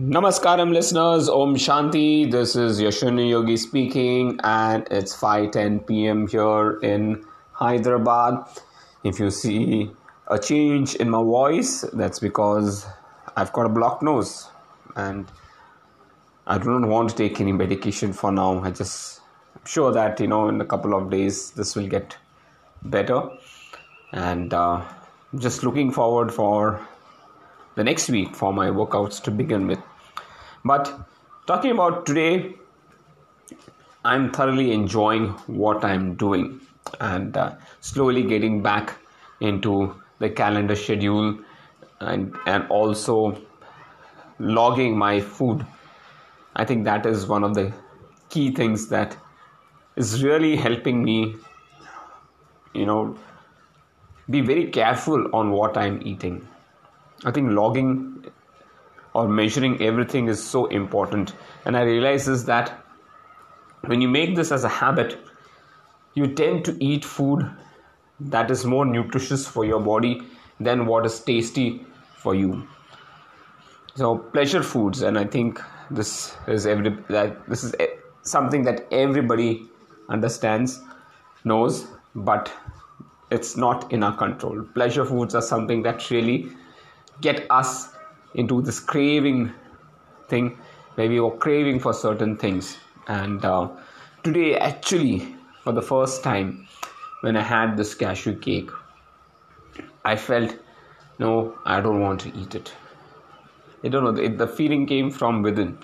Namaskaram listeners, Om Shanti. This is Yashwini Yogi speaking and it's 5:10 p.m. here in Hyderabad. If you see a change in my voice, that's because I've got a blocked nose and I do not want to take any medication for now. I just I'm sure that you know in a couple of days this will get better and uh, just looking forward for the next week for my workouts to begin with. But talking about today, I'm thoroughly enjoying what I'm doing and uh, slowly getting back into the calendar schedule and, and also logging my food. I think that is one of the key things that is really helping me, you know, be very careful on what I'm eating I think logging or measuring everything is so important. And I realize is that when you make this as a habit, you tend to eat food that is more nutritious for your body than what is tasty for you. So pleasure foods, and I think this is every that this is something that everybody understands, knows, but it's not in our control. Pleasure foods are something that really get us into this craving thing where we were craving for certain things. And uh, today actually for the first time when i had this cashew cake i felt no i don't want to eat it. I don't know the, the feeling came from within.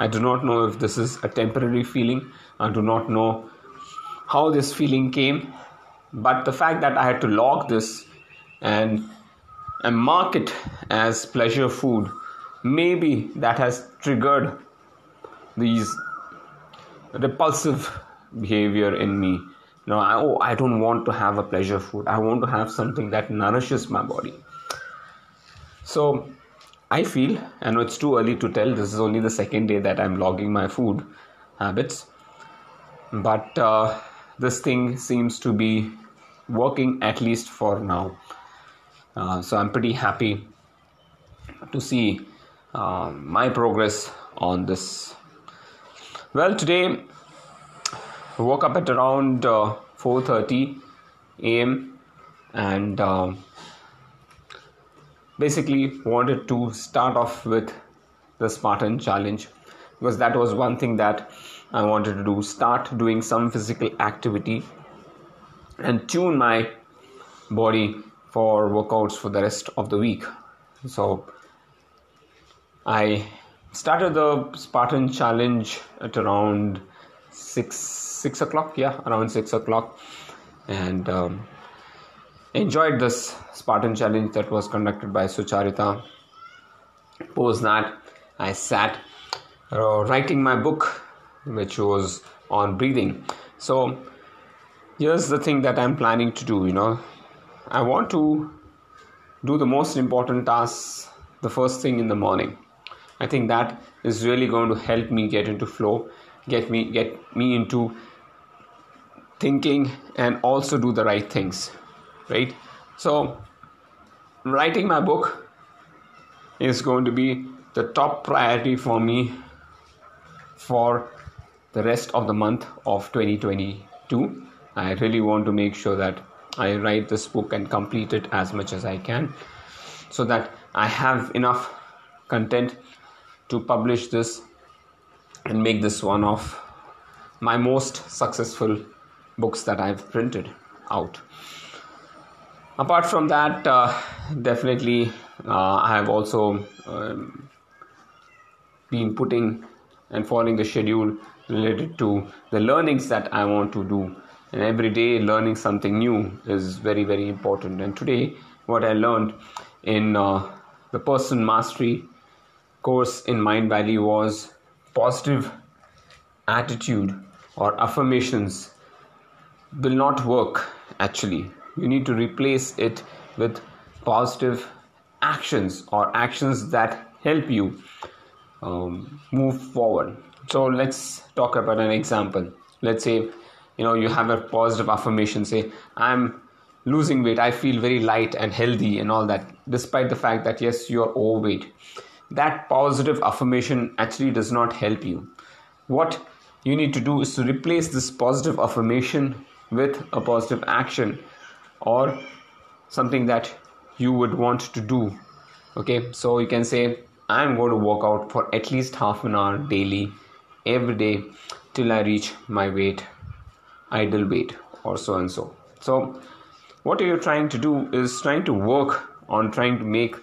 I do not know if this is a temporary feeling. I do not know how this feeling came. But the fact that i had to log this and and mark it as pleasure food, maybe that has triggered these repulsive behavior in me. You I, oh, I don't want to have a pleasure food. I want to have something that nourishes my body. So I feel, and it's too early to tell, this is only the second day that I'm logging my food habits. But uh, this thing seems to be working at least for now. Uh, so I'm pretty happy to see uh, my progress on this. Well, today I woke up at around 4:30 uh, a.m. and basically wanted to start off with the Spartan challenge because that was one thing that I wanted to do. Start doing some physical activity and tune my body for workouts for the rest of the week. So I started the Spartan challenge at around six six o'clock. Yeah, around six o'clock, and um, enjoyed this Spartan challenge that was conducted by Sucharita. Post that, I sat uh, writing my book, which was on breathing. So here's the thing that I'm planning to do. You know, I want to do the most important tasks the first thing in the morning. I think that is really going to help me get into flow, get me get me into thinking and also do the right things. Right? So writing my book is going to be the top priority for me for the rest of the month of 2022. I really want to make sure that I write this book and complete it as much as I can so that I have enough content to publish this and make this one of my most successful books that I've printed out. Apart from that, uh, definitely uh, I have also um, been putting and following the schedule related to the learnings that I want to do and every day learning something new is very very important. And today what i learned in uh, the person mastery course in Mindvalley was positive attitude or affirmations will not work actually. You need to replace it with positive actions or actions that help you um, move forward. So let's talk about an example. Let's say you know you have a positive affirmation say i'm losing weight i feel very light and healthy and all that despite the fact that yes you're overweight that positive affirmation actually does not help you. What you need to do is to replace this positive affirmation with a positive action or something that you would want to do. Okay, so you can say, I'm going to work out for at least half an hour daily, every day, till I reach my weight, ideal weight, or so and so. So, what you're trying to do is trying to work on trying to make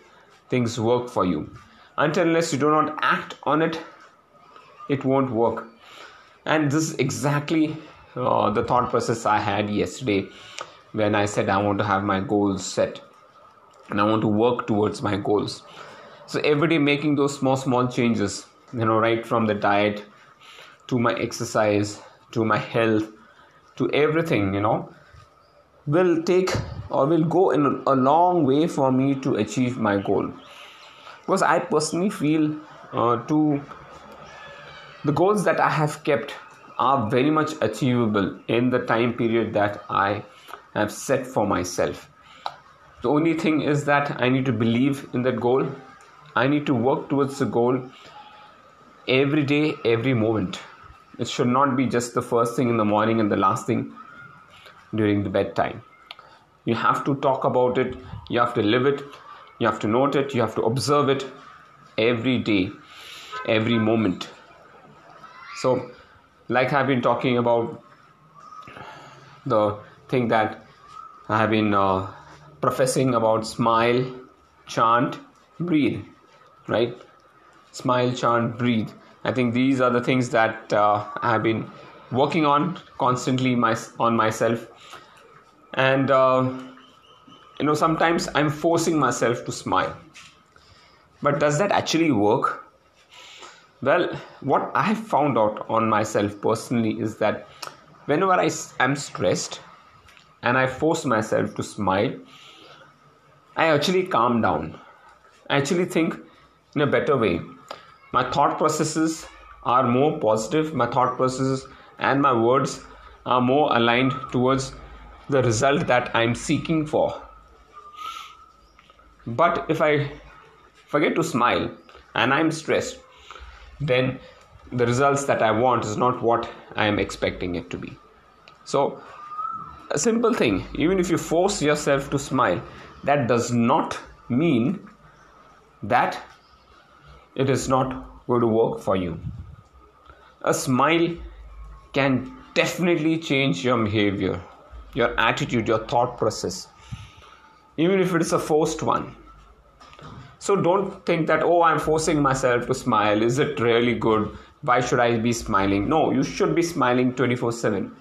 things work for you. Until unless you do not act on it, it won't work. And this is exactly uh, the thought process I had yesterday when I said I want to have my goals set and I want to work towards my goals. So every day making those small, small changes, you know, right from the diet to my exercise to my health to everything, you know, will take or will go in a long way for me to achieve my goal. Because I personally feel uh, to the goals that I have kept are very much achievable in the time period that I have set for myself. The only thing is that I need to believe in that goal. I need to work towards the goal every day, every moment. It should not be just the first thing in the morning and the last thing during the bedtime. You have to talk about it, you have to live it, you have to note it, you have to observe it every day, every moment. So, like I've been talking about the thing that I have been uh, professing about smile, chant, breathe, right? Smile, chant, breathe. I think these are the things that uh, I have been working on constantly my, on myself. And, uh, you know, sometimes I'm forcing myself to smile. But does that actually work? Well, what I have found out on myself personally is that whenever I am stressed and I force myself to smile, I actually calm down. I actually think in a better way. My thought processes are more positive, my thought processes and my words are more aligned towards the result that I'm seeking for. But if I forget to smile and I'm stressed, then the results that I want is not what I am expecting it to be. So, a simple thing even if you force yourself to smile, that does not mean that it is not going to work for you. A smile can definitely change your behavior, your attitude, your thought process, even if it is a forced one. So don't think that, oh, I'm forcing myself to smile. Is it really good? Why should I be smiling? No, you should be smiling 24 7.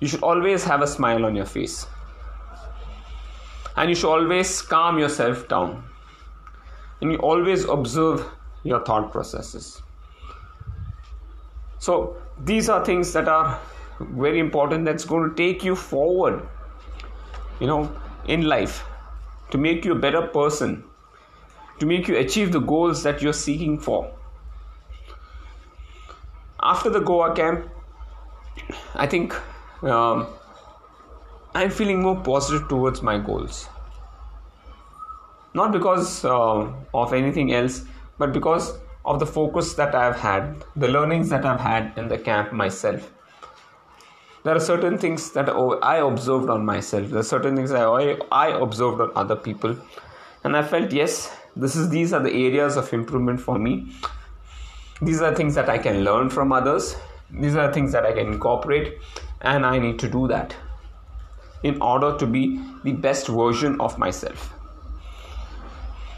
You should always have a smile on your face. And you should always calm yourself down. And you always observe your thought processes. So these are things that are very important that's going to take you forward, you know, in life to make you a better person to make you achieve the goals that you're seeking for. After the Goa camp, I think um, I'm feeling more positive towards my goals. Not because uh, of anything else, but because of the focus that I've had, the learnings that I've had in the camp myself. There are certain things that I observed on myself. There are certain things I, I observed on other people, and I felt yes, this is these are the areas of improvement for me. These are things that i can learn from others. These are things that i can incorporate. And i need to do that in order to be the best version of myself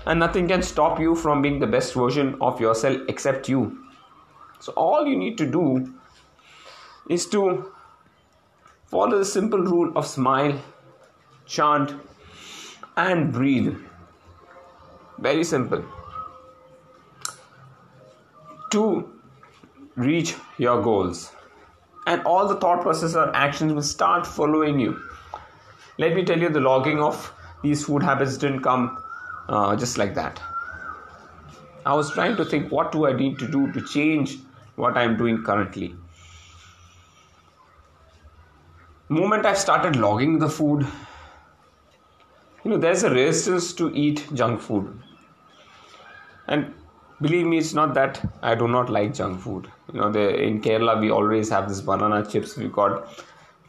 and nothing can stop you from being the best version of yourself except you so all you need to do is to follow the simple rule of smile chant and breathe very simple. To reach your goals, and all the thought process or actions will start following you. Let me tell you, the logging of these food habits didn't come uh, just like that. I was trying to think what do I need to do to change what I'm doing currently. Moment i've started logging the food, you know, there's a resistance to eat junk food and believe me, it's not that I do not like junk food. You know, the, in Kerala we always have this banana chips. We've got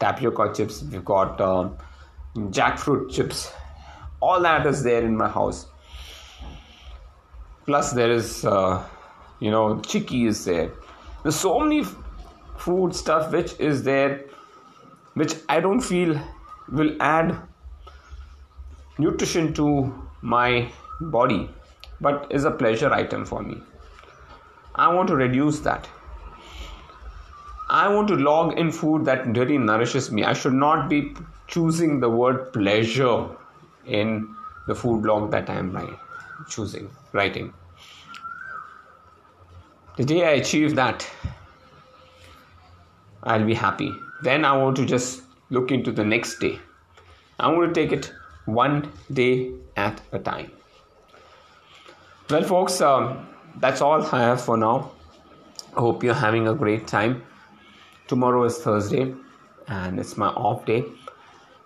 tapioca chips. We've got uh, jackfruit chips. All that is there in my house. Plus, there is, uh, you know, chikki is there. There's so many f- food stuff which is there, which I don't feel will add nutrition to my body but is a pleasure item for me. I want to reduce that. I want to log in food that really nourishes me. I should not be choosing the word pleasure in the food blog that I am writing, choosing, writing. The day I achieve that, I'll be happy. Then I want to just look into the next day. I want to take it one day at a time. Well, folks, um, that's all I have for now. I hope you're having a great time. Tomorrow is Thursday and it's my off day.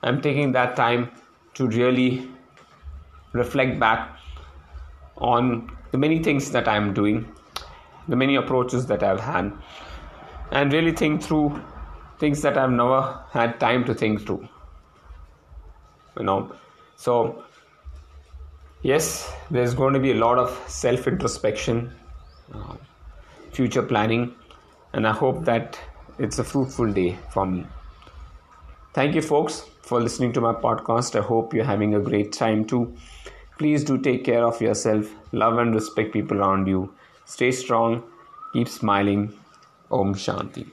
I'm taking that time to really reflect back on the many things that I'm doing, the many approaches that I've had, and really think through things that I've never had time to think through. You know, so, yes, there's going to be a lot of self introspection, uh, future planning, and I hope that it's a fruitful day for me. Thank you, folks, for listening to my podcast. I hope you're having a great time too. Please do take care of yourself, love and respect people around you. Stay strong, keep smiling. Om Shanti.